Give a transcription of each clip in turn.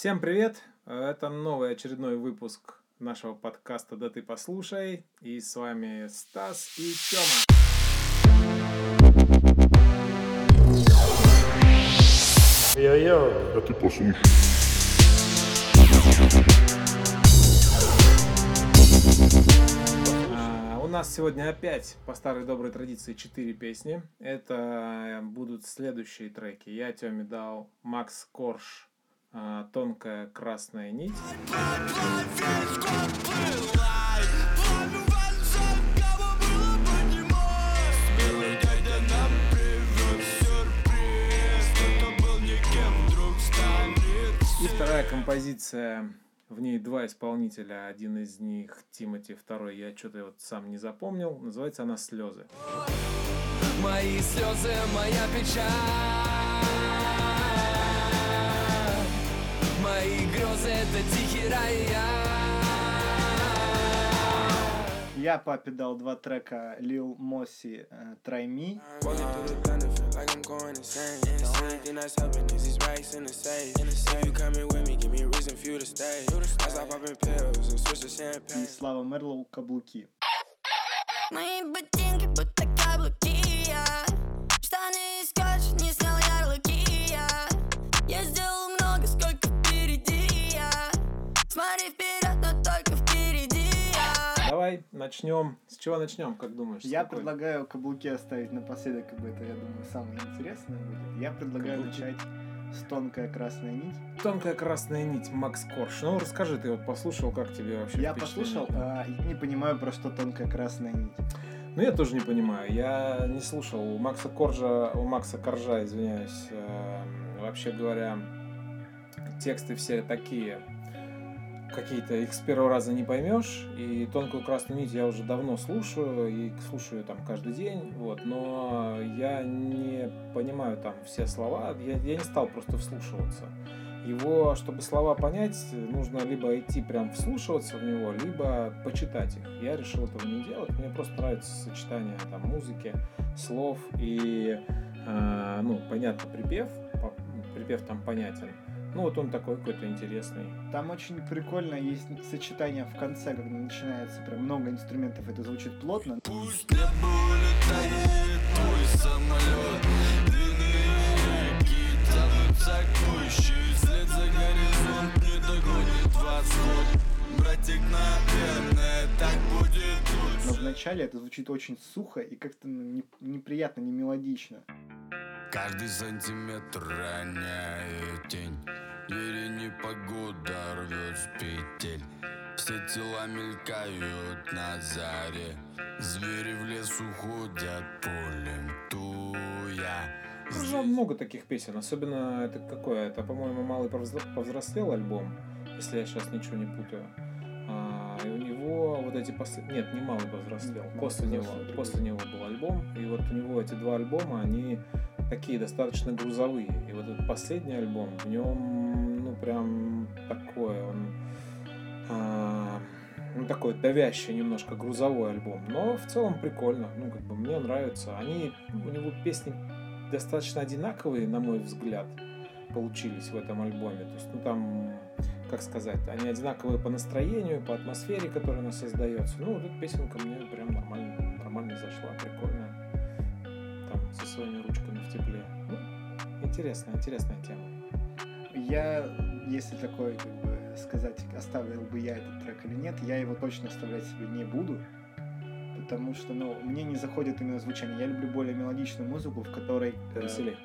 Всем привет! Это новый очередной выпуск нашего подкаста «Да ты послушай». И с вами Стас и Тёма. Йо-йо, да ты послушай. А, У нас сегодня опять по старой доброй традиции четыре песни. Это будут следующие треки. Я Тёме дал Макс Корж «Тонкая красная нить». И вторая композиция, в ней два исполнителя, один из них Тимати, второй я что-то вот сам не запомнил, называется она «Слезы». Мои слезы, моя печаль Мои грезы это тихий рай Я. Папе дал два трека Лил Моси э, Try Me. Walking through the thunder, feel like I'm Давай начнем. С чего начнем, как думаешь? Я какой? предлагаю каблуки оставить напоследок, как бы это, я думаю, самое интересное будет. Я предлагаю Каблуки. начать с тонкая красная нить. Тонкая красная нить, Макс Корж. Ну, расскажи, ты вот послушал, как тебе вообще Я послушал, а, и не понимаю, про что тонкая красная нить. Ну, я тоже не понимаю. Я не слушал у Макса Коржа, у Макса Коржа, извиняюсь, э, вообще говоря, тексты все такие, какие-то их с первого раза не поймешь. И тонкую красную нить я уже давно слушаю и слушаю там каждый день, вот. Но я не понимаю там все слова. Я, я не стал просто вслушиваться. Его, чтобы слова понять, нужно либо идти прям вслушиваться в него, либо почитать их. Я решил этого не делать. Мне просто нравится сочетание там музыки, слов и, э, ну, понятно, припев. Припев там понятен. Ну, вот он такой какой-то интересный. Там очень прикольно есть сочетание в конце, когда начинается прям много инструментов, это звучит плотно. Пусть небо улетает твой самолет Длинные реки тянутся к гуще Вслед за горизонт не догонит восход Братик, наверное, так будет Но вначале это звучит очень сухо и как-то ну, не- неприятно, не мелодично. Каждый сантиметр роняет тень Двери непогода рвет с петель Все тела мелькают на заре Звери в лес уходят полем туя Уже много таких песен, особенно это какое? Это, по-моему, малый повзро- повзрослел альбом, если я сейчас ничего не путаю. А, и у него вот эти последние... Нет, не малый повзрослел. После него, после него был альбом. И вот у него эти два альбома, они такие достаточно грузовые. И вот этот последний альбом, в нем, ну, прям такое, он... а, ну, такой давящий немножко грузовой альбом. Но в целом прикольно. Ну, как бы мне нравится. Они, у него песни достаточно одинаковые, на мой взгляд, получились в этом альбоме. То есть, ну там, как сказать, они одинаковые по настроению, по атмосфере, которая у нас создается. Ну, вот эта песенка мне прям нормально, нормально зашла, прикольная. Своими ручками в тепле. Ну, интересная, интересная тема. Я, если такое, как бы сказать, оставил бы я этот трек или нет, я его точно оставлять себе не буду. Потому что, ну, мне не заходит именно звучание. Я люблю более мелодичную музыку, в которой... э, Повеселей.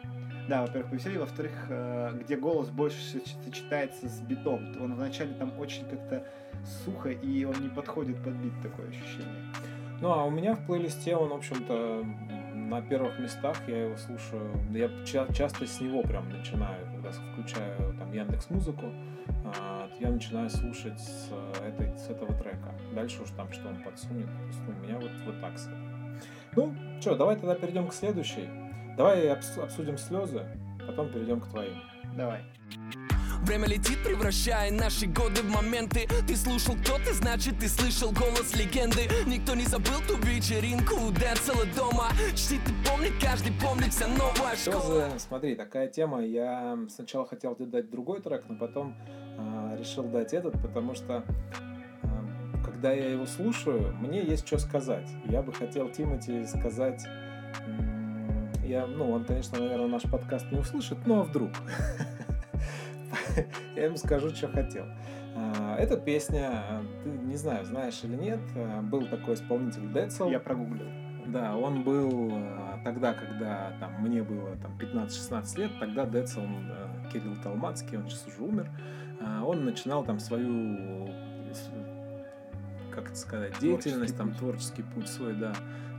Да, во-первых, повеселее, во-вторых, э, где голос больше соч- сочетается с битом. Он вначале там очень как-то сухо, и он не подходит под бит, такое ощущение. Ну, а у меня в плейлисте он, в общем-то, на первых местах, я его слушаю, я ча- часто с него прям начинаю, когда включаю там Яндекс Музыку, я начинаю слушать с, этой, с этого трека. Дальше уж там, что он подсунет, ну, у меня вот, вот так. Ну, что, давай тогда перейдем к следующей. Давай обс- обсудим слезы, потом перейдем к твоим. Давай. Время летит, превращая наши годы в моменты Ты слушал кто-то, значит ты слышал голос легенды Никто не забыл ту вечеринку у Децела дома Чти ты помни, каждый помнит вся новая школа Слезы, смотри, такая тема. Я сначала хотел тебе дать другой трек, но потом решил дать этот, потому что э, когда я его слушаю, мне есть что сказать. Я бы хотел Тимати сказать... Я, ну, он, конечно, наверное, наш подкаст не услышит, но вдруг. Я ему скажу, что хотел. А, Эта песня, ты не знаю, знаешь или нет, э, был такой исполнитель Децл. Я прогуглил. Да, он был э, тогда, когда там, мне было там, 15-16 лет, тогда Децл, Кирилл Талмацкий, он сейчас уже умер, он начинал там свою, как это сказать, деятельность, там путь. творческий путь свой, да,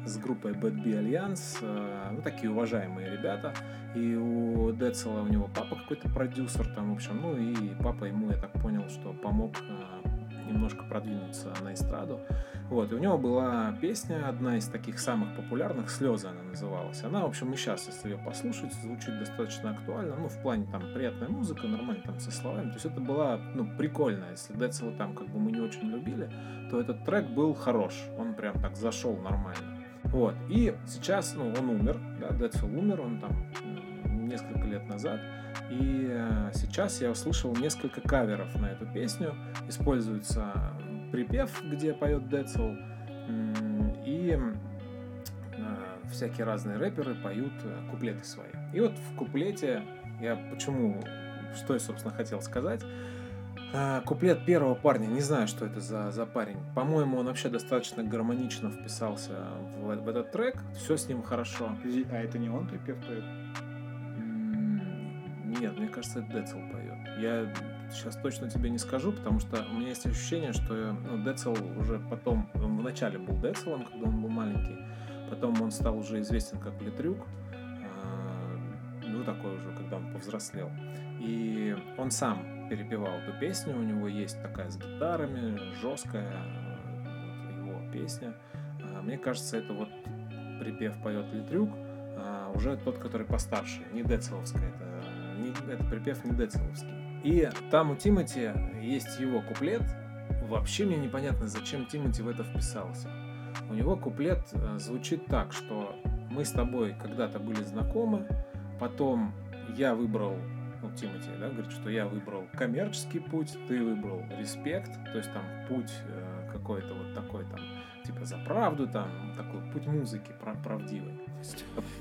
с группой Bad Bee Alliance, ну, такие уважаемые ребята, и у Децела у него папа какой-то продюсер там, в общем, ну, и папа ему, я так понял, что помог э, немножко продвинуться на эстраду, вот, и у него была песня, одна из таких самых популярных, «Слезы» она называлась. Она, в общем, и сейчас, если ее послушать, звучит достаточно актуально, ну, в плане там приятная музыка, нормально там со словами. То есть это была, ну, прикольно. Если Децела там как бы мы не очень любили, то этот трек был хорош. Он прям так зашел нормально. Вот, и сейчас, ну, он умер, да, Децел умер, он там несколько лет назад. И э, сейчас я услышал несколько каверов на эту песню. Используется припев, где поет Децл, и э, всякие разные рэперы поют э, куплеты свои. И вот в куплете я почему, что я, собственно, хотел сказать. А, Куплет первого парня, не знаю, что это за, за парень. По-моему, он вообще достаточно гармонично вписался в, в этот трек. Все с ним хорошо. А это не он припев поет? Нет, мне кажется, это Децл поет. Я сейчас точно тебе не скажу, потому что у меня есть ощущение, что ну, Децл уже потом, он вначале был Децлом, когда он был маленький, потом он стал уже известен как Литрюк, а, ну такой уже, когда он повзрослел. И он сам перепевал эту песню, у него есть такая с гитарами, жесткая его песня. А, Мне кажется, это вот припев поет Литрюк, а, уже тот, который постарше, не Децеловская, это, не, это припев не Децеловский. И там у Тимати есть его куплет, вообще мне непонятно, зачем Тимати в это вписался. У него куплет э, звучит так, что мы с тобой когда-то были знакомы, потом я выбрал, ну, Тимати, да, говорит, что я выбрал коммерческий путь, ты выбрал респект, то есть там путь э, какой-то вот такой там, типа за правду, там, такой путь музыки прав- правдивый.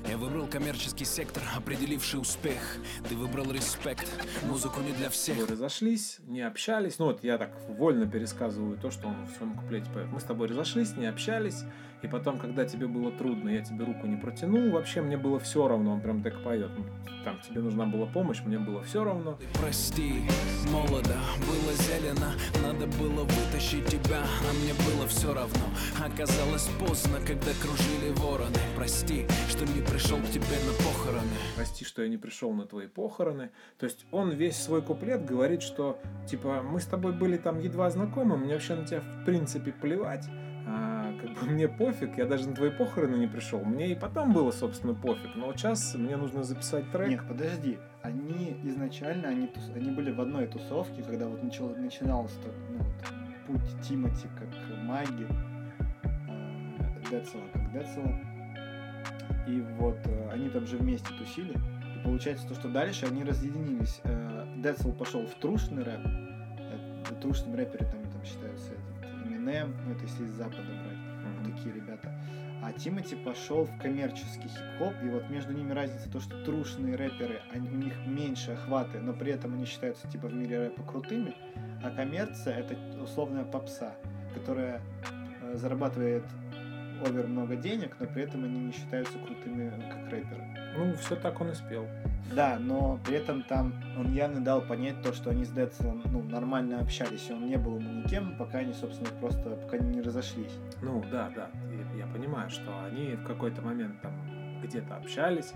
Я выбрал коммерческий сектор, определивший успех Ты выбрал респект, музыку не для всех Мы разошлись, не общались. Ну вот я так вольно пересказываю то, что он в своем куплете поет. Мы с тобой разошлись, не общались. И потом, когда тебе было трудно, я тебе руку не протянул. Вообще мне было все равно. Он прям так поет. Там тебе нужна была помощь, мне было все равно. Прости, молодо, было зелено Надо было вытащить тебя, а мне было все равно Оказалось поздно, когда кружили вороны Прости, что не пришел к тебе на похороны Прости, что я не пришел на твои похороны. То есть он весь свой куплет говорит, что типа мы с тобой были там едва знакомы, мне вообще на тебя в принципе плевать. А, как бы мне пофиг, я даже на твои похороны не пришел. Мне и потом было, собственно, пофиг. Но вот сейчас мне нужно записать трек. Нет, подожди. Они изначально, они, тус- они были в одной тусовке, когда вот начал, начинался ну, вот, путь Тимати как маги, Децела как Децела. И вот э, они там же вместе тусили. И получается то, что дальше они разъединились. Э, Децл пошел в трушный рэп. Э, Трушными рэперами там считаются этот Eminem, ну это если из Запада брать Мгм. такие ребята. А Тимати пошел в коммерческий хип-хоп, и вот между ними разница то, что трушные рэперы, они, у них меньше охваты, но при этом они считаются типа в мире рэпа крутыми, а коммерция это условная попса, которая э, зарабатывает овер много денег, но при этом они не считаются крутыми э, как рэперы. Ну, все так он и спел. Да, но при этом там он явно дал понять то, что они с Децлом ну, нормально общались, и он не был ему никем, пока они, собственно, просто пока они не разошлись. Ну, да, да. Я, я понимаю, что они в какой-то момент там где-то общались,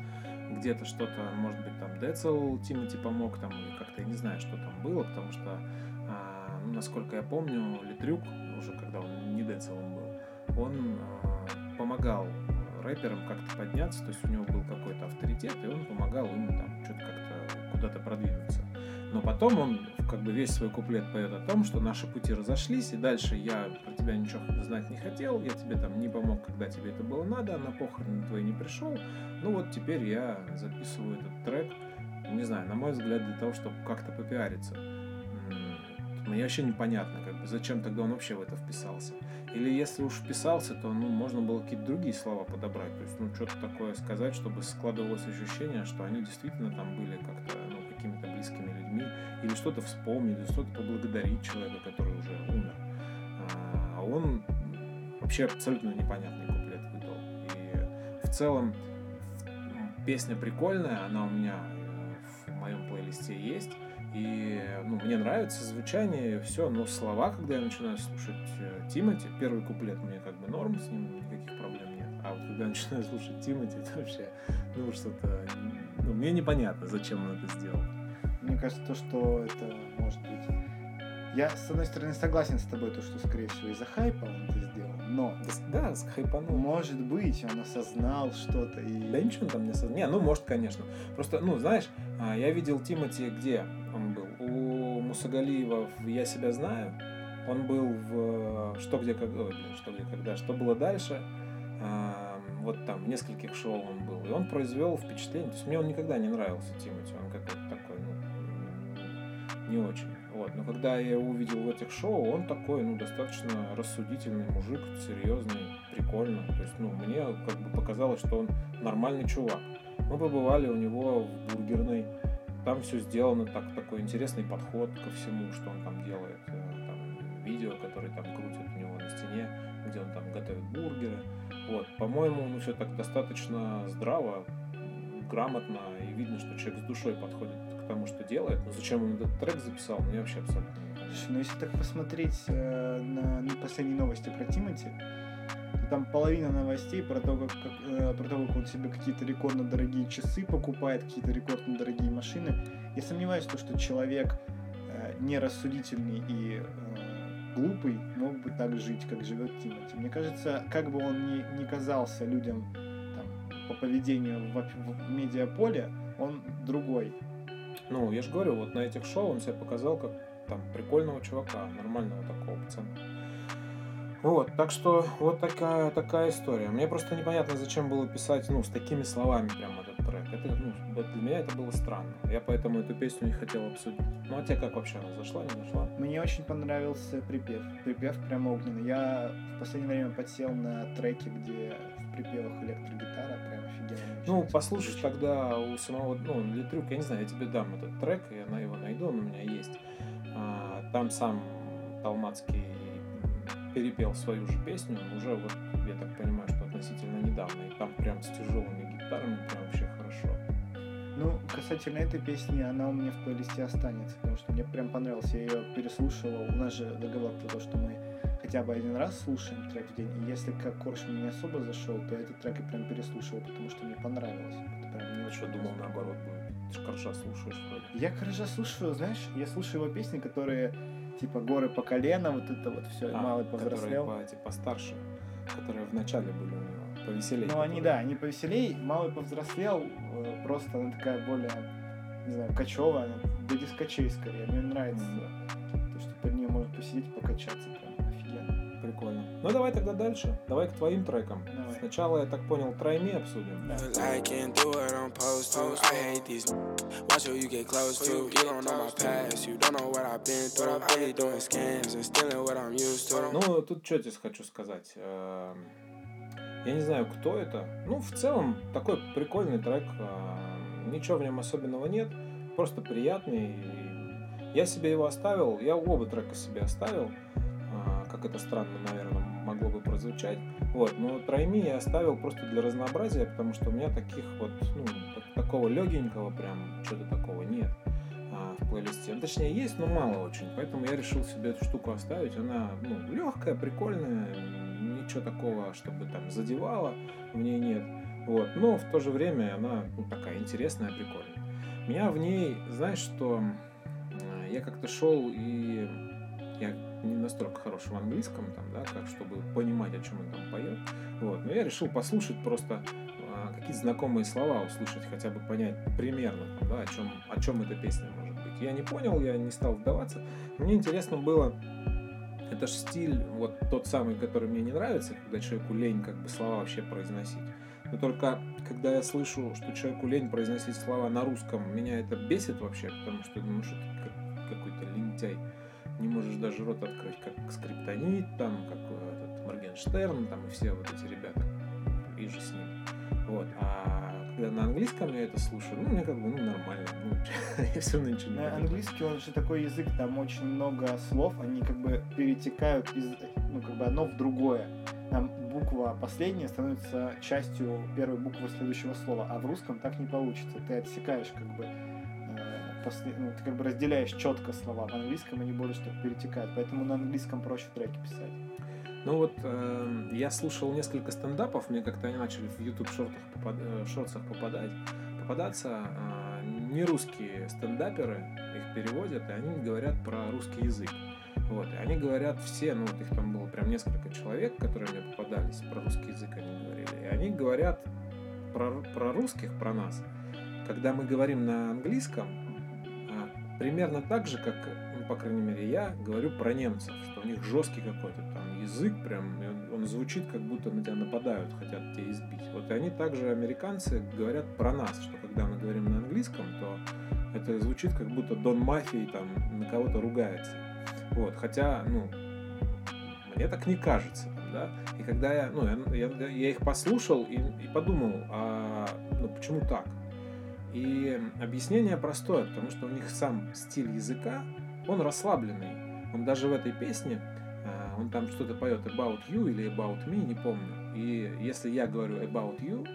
где-то что-то, может быть, там Децл Тимати помог, там, или как-то я не знаю, что там было, потому что, насколько я помню, Литрюк, уже когда он не Децлом был, он а, помогал рэперам как-то подняться, то есть у него был какой-то авторитет, и он помогал им там что-то как-то куда-то продвинуться. Но потом он как бы весь свой куплет поет о том, что наши пути разошлись, и дальше я про тебя ничего знать не хотел, я тебе там не помог, когда тебе это было надо, на похороны твои не пришел. Ну вот теперь я записываю этот трек, не знаю, на мой взгляд, для того, чтобы как-то попиариться. Мне вообще непонятно, как бы, зачем тогда он вообще в это вписался. Или если уж вписался, то ну, можно было какие-то другие слова подобрать. То есть, ну, что-то такое сказать, чтобы складывалось ощущение, что они действительно там были как-то, ну, какими-то близкими людьми. Или что-то вспомнить, или что-то поблагодарить человека, который уже умер. А, А он вообще абсолютно непонятный куплет выдал. И в целом песня прикольная, она у меня э, в моем плейлисте есть. И ну, мне нравится звучание, все, но слова, когда я начинаю слушать э, Тимати, первый куплет мне как бы норм, с ним никаких проблем нет. А вот когда я начинаю слушать Тимати, это вообще, ну, что-то, ну, мне непонятно, зачем он это сделал. Мне кажется, то, что это может быть... Я, с одной стороны, согласен с тобой, то, что, скорее всего, из-за хайпа он это сделал, но, Да, хайпанул. может быть, он осознал что-то и... Да ничего он там не осознал. Не, ну, может, конечно. Просто, ну, знаешь, а, я видел Тимати, где Мусагалиева в «Я себя знаю». Он был в «Что, где, когда», ой, блин, «Что, где, когда», «Что было дальше». А, Вот там в нескольких шоу он был. И он произвел впечатление. То есть мне он никогда не нравился, Тимати. Он какой-то такой, ну, не очень. Вот. Но когда я его увидел в этих шоу, он такой, ну, достаточно рассудительный мужик, серьезный, прикольно. То есть, ну, мне как бы показалось, что он нормальный чувак. Мы побывали у него в бургерной. Там все сделано так, такой интересный подход ко всему, что он там делает. Э, Там видео, которые там крутят у него на стене, где он там готовит бургеры. Вот, по-моему, ну все так достаточно здраво, грамотно, и видно, что человек с душой подходит к тому, что делает. Но зачем он этот трек записал, мне вообще абсолютно не ну если так посмотреть э, на ну, последние новости про Тимати, там половина новостей про то, как, как, э, про то, как он себе какие-то рекордно дорогие часы покупает, какие-то рекордно дорогие машины. Я сомневаюсь, в том, что человек э, нерассудительный и э, глупый мог бы так жить, как живет Тимати. Мне кажется, как бы он ни, ни казался людям там, по поведению в, в- медиаполе, он другой. Ну, я же говорю, вот на этих шоу он себя показал как там прикольного чувака, нормального такого пацана. Вот, так что вот такая, такая история. Мне просто непонятно, зачем было писать, ну, с такими словами прям этот трек. Это, ну, для меня это было странно. Я поэтому эту песню не хотел обсудить. Ну, а тебе как вообще она зашла, не зашла? Мне очень понравился припев. Припев прям огненный. Я в последнее время подсел на треки, где в припевах электрогитара. Прям офигенно. Ну, послушай тогда у самого, ну, Литрюк, я не знаю, я тебе дам этот трек, я на его найду, он у меня есть. А, там сам Талмацкий перепел свою же песню, уже вот, я так понимаю, что относительно недавно, и там прям с тяжелыми гитарами прям вообще хорошо. Ну, касательно этой песни, она у меня в плейлисте останется, потому что мне прям понравилось. Я ее переслушивал. У нас же договор про то, что мы хотя бы один раз слушаем трек в день. И если как Коршун не особо зашел, то этот трек я прям переслушивал, потому что мне понравилось. Это прям мне Я очень что, думал наоборот будет. Ты ж Коржа слушаешь вроде. Я Коржа слушаю, знаешь, я слушаю его песни, которые типа горы по колено, вот это вот все, А, малый которые повзрослел. по, типа, постарше, которые в начале были у него, повеселее. Ну, они, которые. да, они повеселей. Малый повзрослел, э, просто она такая более, не знаю, кочевая, до дискочей скорее. Мне нравится то, что под нее можно посидеть и покачаться. Прям. Прикольно. Ну давай тогда дальше. Давай к твоим трекам. Давай. Сначала, я так понял, Трайми обсудим. Да. Feel like can't do what I'm supposed to. I hate these. Watch who you get close to. You don't know my past. You don't know what I've been through. I be doing scams and stealing what I'm used to. Ну, тут что тебе хочу сказать. Эм, Я не знаю, кто это. Ну, в целом, такой прикольный трек. эм, Ничего в нем особенного нет. Просто приятный. Я себе его оставил. Я оба трека себе оставил. Как это странно, наверное, могло бы прозвучать. Вот, но Трайми я оставил просто для разнообразия, потому что у меня таких вот, ну, так- такого легенького прям, что-то такого нет а, в плейлисте. Ну, Точнее, есть, но мало очень. Поэтому я решил себе эту штуку оставить. Она ну, легкая, прикольная, ничего такого, чтобы там задевало в ней нет. Вот. Но в то же время она ну, такая интересная, прикольная. Меня в ней, знаешь, что я как-то шел и я не настолько хорош в английском, там, да, как чтобы понимать, о чем он там поет. Вот. Но я решил послушать просто а, какие знакомые слова услышать, хотя бы понять примерно, да, о чем, о чем эта песня может быть. Я не понял, я не стал вдаваться. Мне интересно было, это же стиль, вот тот самый, который мне не нравится, когда человеку лень как бы слова вообще произносить. Но только когда я слышу, что человеку лень произносить слова на русском, меня это бесит вообще, потому что, ну, что ты как- какой-то лентяй. Не можешь даже рот открыть, как Скриптонит, там, как э, этот Моргенштерн, там, и все вот эти ребята, и же с ним. Вот. А когда на английском я это слушаю, ну, мне как бы, ну, нормально. Ну, я все равно ничего не На понимаю. английский он же такой язык, там очень много слов, они как бы перетекают из, ну, как бы одно в другое. Там буква последняя становится частью первой буквы следующего слова, а в русском так не получится. Ты отсекаешь как бы после- ну, ты как бы разделяешь четко слова. В английском они больше так перетекают, поэтому на английском проще треки писать. Ну вот э, я слушал несколько стендапов, мне как-то они начали в YouTube шортах попад- э, шортсах попадать, попадаться э, не русские стендаперы, их переводят, и они говорят про русский язык. Вот, и они говорят все, ну вот их там было прям несколько человек, которые мне попадались, про русский язык они говорили. И они говорят про, про русских, про нас, когда мы говорим на английском, примерно так же, как, ну, по крайней мере, я говорю про немцев, что у них жесткий какой-то там язык, прям, он, он звучит, как будто на тебя нападают, хотят тебя избить. Вот и они также, американцы, говорят про нас, что когда мы говорим на английском, то это звучит, как будто Дон Мафии там на кого-то ругается. Вот, хотя, ну, мне так не кажется, да. И когда я, ну, я, я- я их послушал и, и подумал, а, ну, почему так? И объяснение простое, потому что у них сам стиль языка, он расслабленный. Он даже в этой песне, а, он там что-то поет about you или about me, не помню. И если я говорю about you,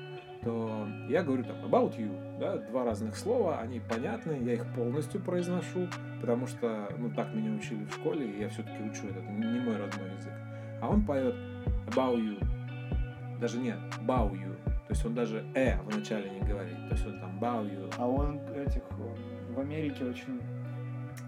то я говорю там about you, да, два разных слова, они понятны, я их полностью произношу, потому что, ну, так меня учили в школе, и я все-таки учу этот, не мой родной язык. А он поет about you, даже нет, about you, есть он даже э вначале не говорит, то есть он там you, А он этих э, в Америке очень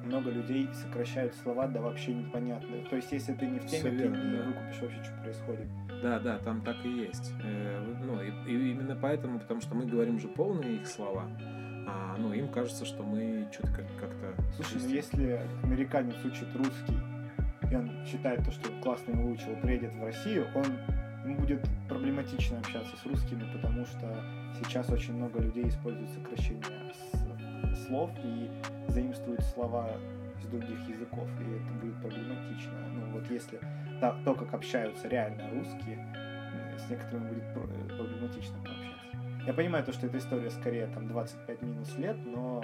много людей сокращают слова до вообще непонятно. То есть, если ты не в теме, ты верно, не да. выкупишь вообще, что происходит. Да, да, там так и есть. Э, ну, и, и именно поэтому, потому что мы говорим же полные их слова, а, ну, им кажется, что мы что-то как- как-то... Слушай, ну если американец учит русский, и он считает то, что классно его выучил, приедет в Россию, он будет проблематично общаться с русскими, потому что сейчас очень много людей используют сокращения слов и заимствуют слова из других языков, и это будет проблематично. Ну вот если та- то, как общаются реально русские, э, с некоторыми будет э, проблематично пообщаться. Я понимаю то, что эта история скорее там 25 минус лет, но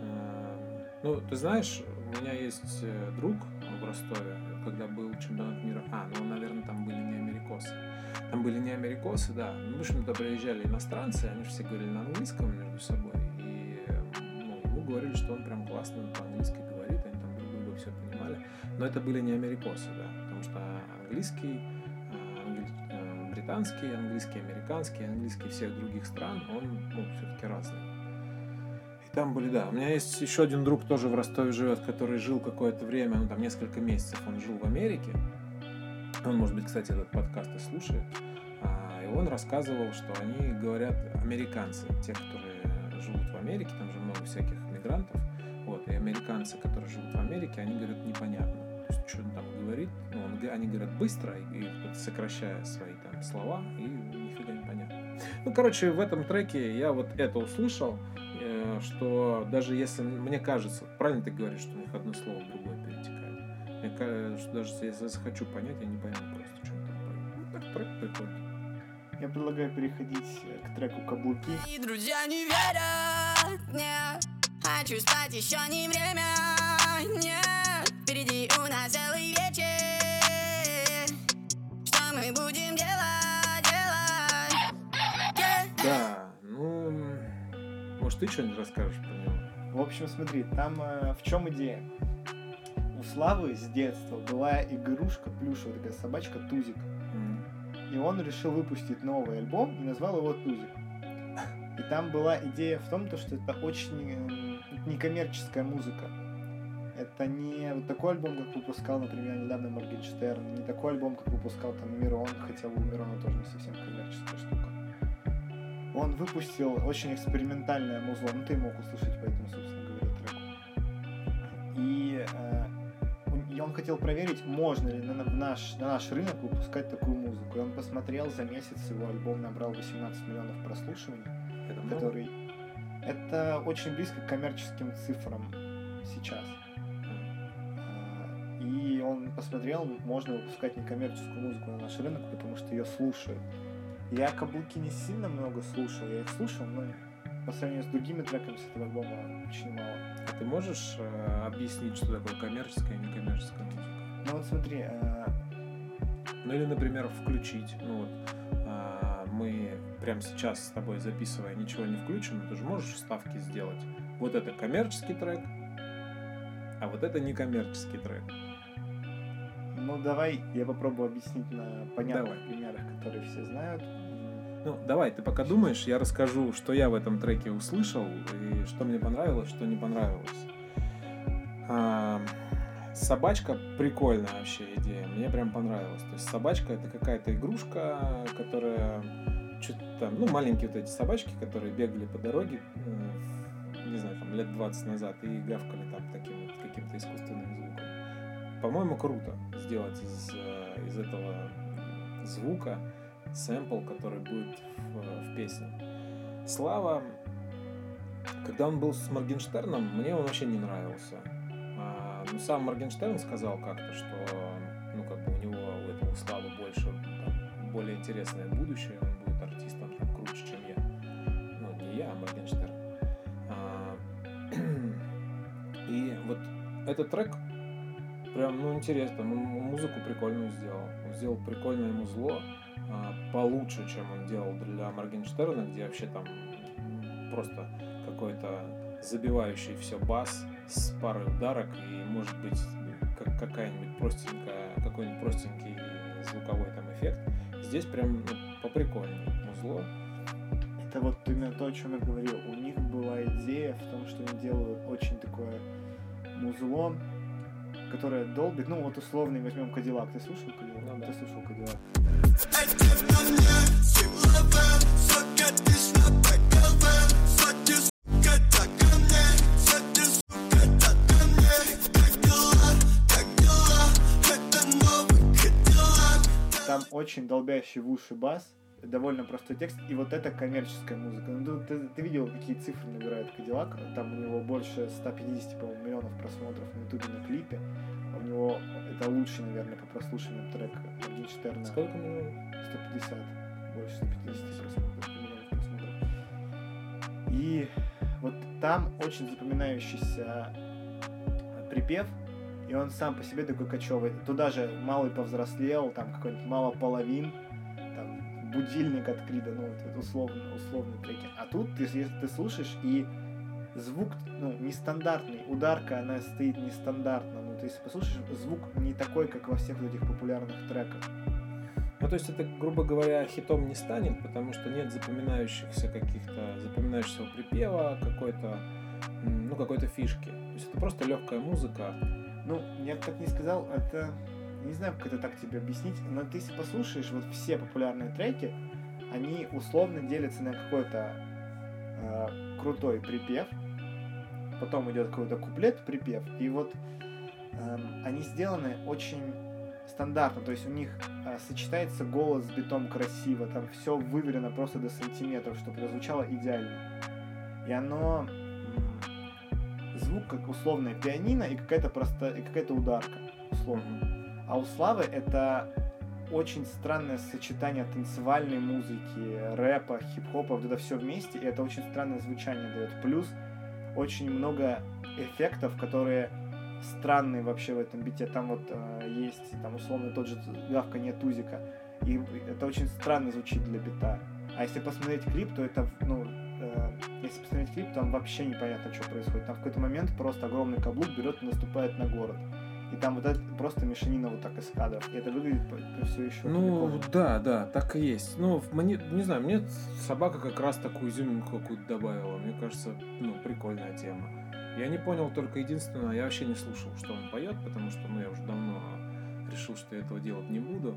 Эм, Ну, ты знаешь, у меня есть э, друг в Ростове, когда был чемпионат мира. А, ну, наверное, там были не америкосы. Там были не америкосы, да. Ну, в общем-то, приезжали иностранцы, они все говорили на английском между собой. И ну, ему говорили, что он прям классно по-английски говорит, они там друг друга все понимали. Но это были не америкосы, да. Потому что английский, э, англи- э, британский, английский, американский, английский всех других стран, он, ну, все-таки разный. Там были, да. У меня есть еще один друг тоже в Ростове живет, который жил какое-то время, ну там несколько месяцев он жил в Америке. Он, может быть, кстати, этот подкаст и слушает. А, и он рассказывал, что они говорят американцы, те, которые живут в Америке, там же много всяких мигрантов. Вот, и американцы, которые живут в Америке, они говорят непонятно. То есть, что он там говорит, ну, он они говорят быстро, и, и сокращая свои там слова, и нифига не понятно. Ну, короче, в этом треке я вот это услышал, что даже если мне кажется, правильно ты говоришь, что у них одно слово в другое перетекает. Мне кажется, что даже если я захочу понять, я не пойму просто, что там поет. Ну, так трек прикольный. я предлагаю переходить э, к треку «Каблуки». И друзья не верят мне Хочу спать, еще не время Нет, впереди у нас целый вечер Что мы будем ты что-нибудь расскажешь про него? В общем, смотри, там э, в чем идея? У Славы с детства была игрушка плюшевая такая собачка Тузик. М. И он решил выпустить новый альбом и назвал его Тузик. И там была идея в том, то, что это очень э, некоммерческая музыка. Это не вот такой альбом, как выпускал, например, недавно Моргенштерн, не такой альбом, как выпускал там Мирон, хотя у Мирона тоже не совсем коммерческая штука. Он выпустил очень экспериментальное музло, ну ты мог услышать, поэтому, собственно говоря, треку. И, э, и он хотел проверить, можно ли на, на наш, на наш рынок выпускать такую музыку. И он посмотрел, за месяц его альбом набрал 18 миллионов прослушиваний Это много? который... Это очень близко к коммерческим цифрам сейчас. он посмотрел, можно выпускать некоммерческую музыку на наш рынок, потому что ее слушают. Я каблуки не сильно много слушал, я их слушал, но по сравнению с другими треками с этого альбома очень мало. А ты можешь э, объяснить, что такое коммерческая и некоммерческая музыка? Ну вот смотри, э, Ну или, например, включить. Ну вот а, мы прямо сейчас с тобой записывая ничего не включим, ты же можешь вставки сделать. Вот это коммерческий трек, а вот это некоммерческий трек. Ну давай я попробую объяснить на понятных Давай. примерах, которые все знают. Ну, давай, ты пока думаешь, я расскажу, что я в этом треке услышал, и что мне понравилось, что не понравилось. А, собачка прикольная вообще идея, мне прям понравилось. То есть собачка это какая-то игрушка, которая что-то там, ну, маленькие вот эти собачки, которые бегали по дороге, э, не знаю, там лет 20 назад и гавкали там таким вот каким-то искусственным звуком. По-моему, круто сделать из, э, из этого звука сэмпл, который будет в, в песне. Слава, когда он был с Моргенштерном, мне он вообще не нравился. А, ну, сам Моргенштерн сказал как-то, что ну, как бы у него, у этого Славы больше, там, более интересное будущее, он будет артистом там, круче, чем я. Ну, не я, а Моргенштерн. А, и вот этот трек прям, ну, интересно, он музыку прикольную сделал. Он сделал прикольное музло, а, получше, чем он делал для Моргенштерна, где вообще там просто какой-то забивающий все бас с парой ударок и может быть как какая-нибудь простенькая, какой-нибудь простенький звуковой там эффект. Здесь прям ну, поприкольнее музло. Это вот именно то, о чем я говорил. У них была идея в том, что они делают очень такое музло, которое долбит. Ну, вот условный возьмем Кадиллак. Ты слушал Кадиллак? Ну да. Ты слушал Кадиллак? Там очень долбящий в уши бас, довольно простой текст, и вот это коммерческая музыка. Ну, ты, ты- ты видел, какие цифры набирает Кадиллак? Там у него больше 150, по-моему, миллионов просмотров на ютубе на клипе. У него это лучший, наверное, по прослушиванию трек Моргенштерна. Сколько миллионов? 150, больше 150 просмотров, миллионов просмотров. И вот там очень запоминающийся припев, и он сам по себе такой кочевый. Туда же малый повзрослел, там какой-нибудь мало половин, будильник от Крида, ну вот это условно, условные треки. А тут ты, если ты слушаешь, и звук, ну, нестандартный, ударка, она стоит нестандартно. Ну, ты если послушаешь, звук не такой, как во всех вот этих популярных треках. Ну, то есть это, грубо говоря, хитом не станет, потому что нет запоминающихся каких-то, запоминающегося припева какой-то, ну, какой-то фишки. То есть это просто легкая музыка. Ну, я бы так не сказал, это... Не знаю, как это так тебе объяснить, но ты если послушаешь вот все популярные треки, они условно делятся на какой-то э, крутой припев, потом идет какой-то куплет, припев, и вот эм, они сделаны очень стандартно, то есть у них э, сочетается голос с битом красиво, там все выверено просто до сантиметров, чтобы это звучало идеально. И оно звук как условное пианино и какая-то просто и какая-то ударка условно. А у Славы это очень странное сочетание танцевальной музыки, рэпа, хип-хопа, вот это все вместе, и это очень странное звучание дает. Плюс очень много эффектов, которые странные вообще в этом бите. Там вот э, есть, там условно тот же гавканье тузика, и это очень странно звучит для бита. А если посмотреть клип, то это, ну, э, если посмотреть клип, там вообще непонятно, что происходит. Там в какой-то момент просто огромный каблук берет и наступает на город. И там вот это просто мешанина вот так из кадров. И это выглядит все еще Ну, да, да, так и есть. Ну, мне, не знаю, мне собака как раз такую изюминку какую-то добавила. Мне кажется, ну, прикольная тема. Я не понял только единственное, я вообще не слушал, что он поет, потому что, ну, я уже давно решил, что я этого делать не буду,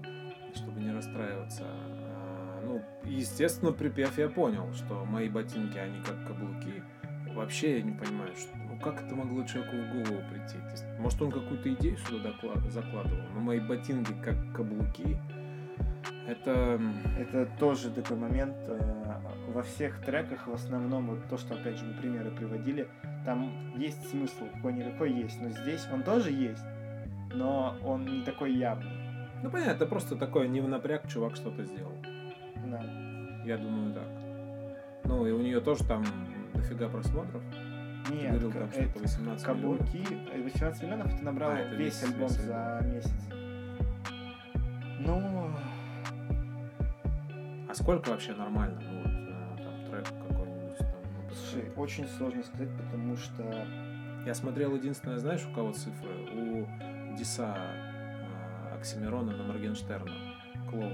чтобы не расстраиваться. А, Ну, естественно, припев я понял, что мои ботинки, они как каблуки. Вообще я не понимаю, что, ну как это могло человеку в голову прийти? То есть, может, он какую-то идею сюда доклад- закладывал, но мои ботинки как каблуки, это... Это тоже такой момент э, во всех треках, в основном, вот то, что опять же мы примеры приводили, там есть смысл, какой-никакой есть, но здесь он тоже есть, но он не такой явный. Ну понятно, это просто такой не в напряг чувак что-то сделал. Да. Я думаю так. Ну и у нее тоже там дофига просмотров. Ты Нет, говорил ка- там что-то это 18 миллионов. каблуки. э, 18 миллионов это набрал А, это весь весь- альбом весь за месяц. Ну, А сколько вообще нормально? Ну вот э, там трек какой-нибудь там. ну, слушай, очень сложно сказать, потому что Я смотрел единственное, знаешь, у кого цифры? У Диса э, Оксимирона на Моргенштерна. Клоун,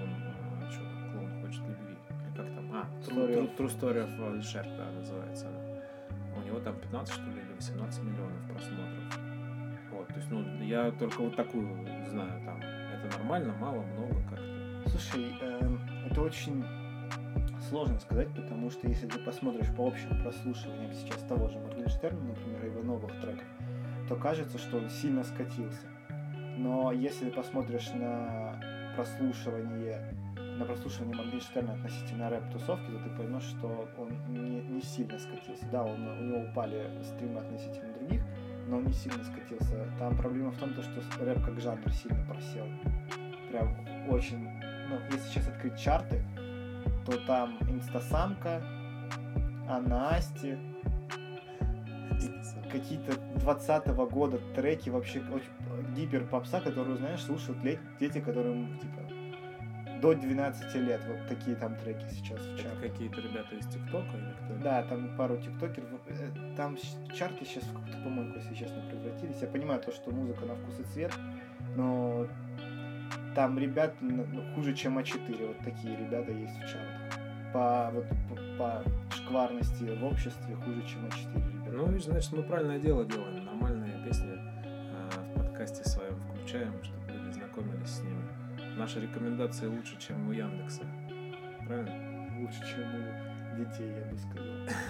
True, Story True, of- Story of Alisher, да, называется она. У него там 15, что ли, или 18 миллионов просмотров. Вот, то есть, ну, я только вот такую знаю там. Это нормально, мало, много как-то. Слушай, эм, это очень сложно сказать, потому что если ты посмотришь по общим прослушиваниям сейчас того же Моргенштерна, например, его новых треков, то кажется, что он сильно скатился. Но если ты посмотришь на прослушивание на прослушивание Моргенштерна относительно рэп-тусовки, то ты поймешь, что он не, не сильно скатился. Да, он, у него упали стримы относительно других, но он не сильно скатился. Там проблема в том, то, что рэп как жанр сильно просел. Прям очень... Ну, если сейчас открыть чарты, то там инстасамка, Анасти, какие-то 20 года треки вообще очень гипер попса, которую, знаешь, слушают лет- дети, которым типа до 12 лет. Вот такие там треки сейчас в чартах. какие-то ребята из ТикТока или кто? Да, там пару тиктокеров. Э, Там чарты сейчас в какую-то помойку, если честно, превратились. Я понимаю то, что музыка на вкус и цвет, но там ребят ну, хуже, чем А4. Вот такие ребята есть в чартах. По, вот, по, по шкварности в обществе хуже, чем А4 ребята. Ну, видишь, значит, мы правильное дело делаем. Нормальные песни а, в подкасте своем включаем, чтобы люди знакомились с ними. Наши рекомендации лучше, чем у Яндекса. Правильно? Лучше, чем у детей, я бы сказал.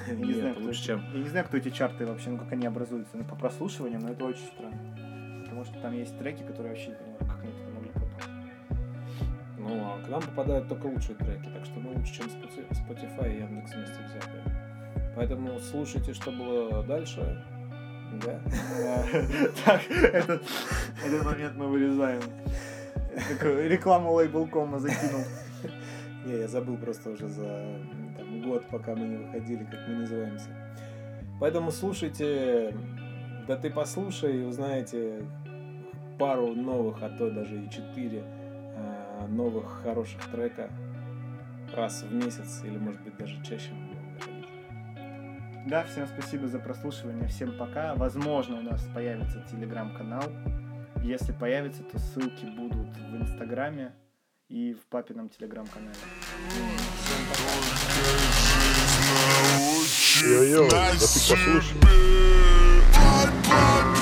Я не, Нет, знаю, кто лучше, чем... я не знаю, кто эти чарты вообще, ну как они образуются ну, по прослушиванию, но это очень странно. Потому что там есть треки, которые вообще не понимаю, как они туда могли попасть. Ну, а к нам попадают только лучшие треки, так что мы лучше, чем Spotify и Яндекс вместе взятые. Поэтому слушайте, что было дальше. Да? Так, этот момент мы вырезаем. Такую рекламу лейбл.кома закинул. Не, я забыл просто уже за там, год, пока мы не выходили, как мы называемся. Поэтому слушайте, да ты послушай и узнаете пару новых, а то даже и четыре а, новых хороших трека раз в месяц или может быть даже чаще. Да, всем спасибо за прослушивание, всем пока. Возможно, у нас появится телеграм-канал. Если появится, то ссылки будут в инстаграме и в папином телеграм-канале. Йо-йо, да ты послушай. Альпа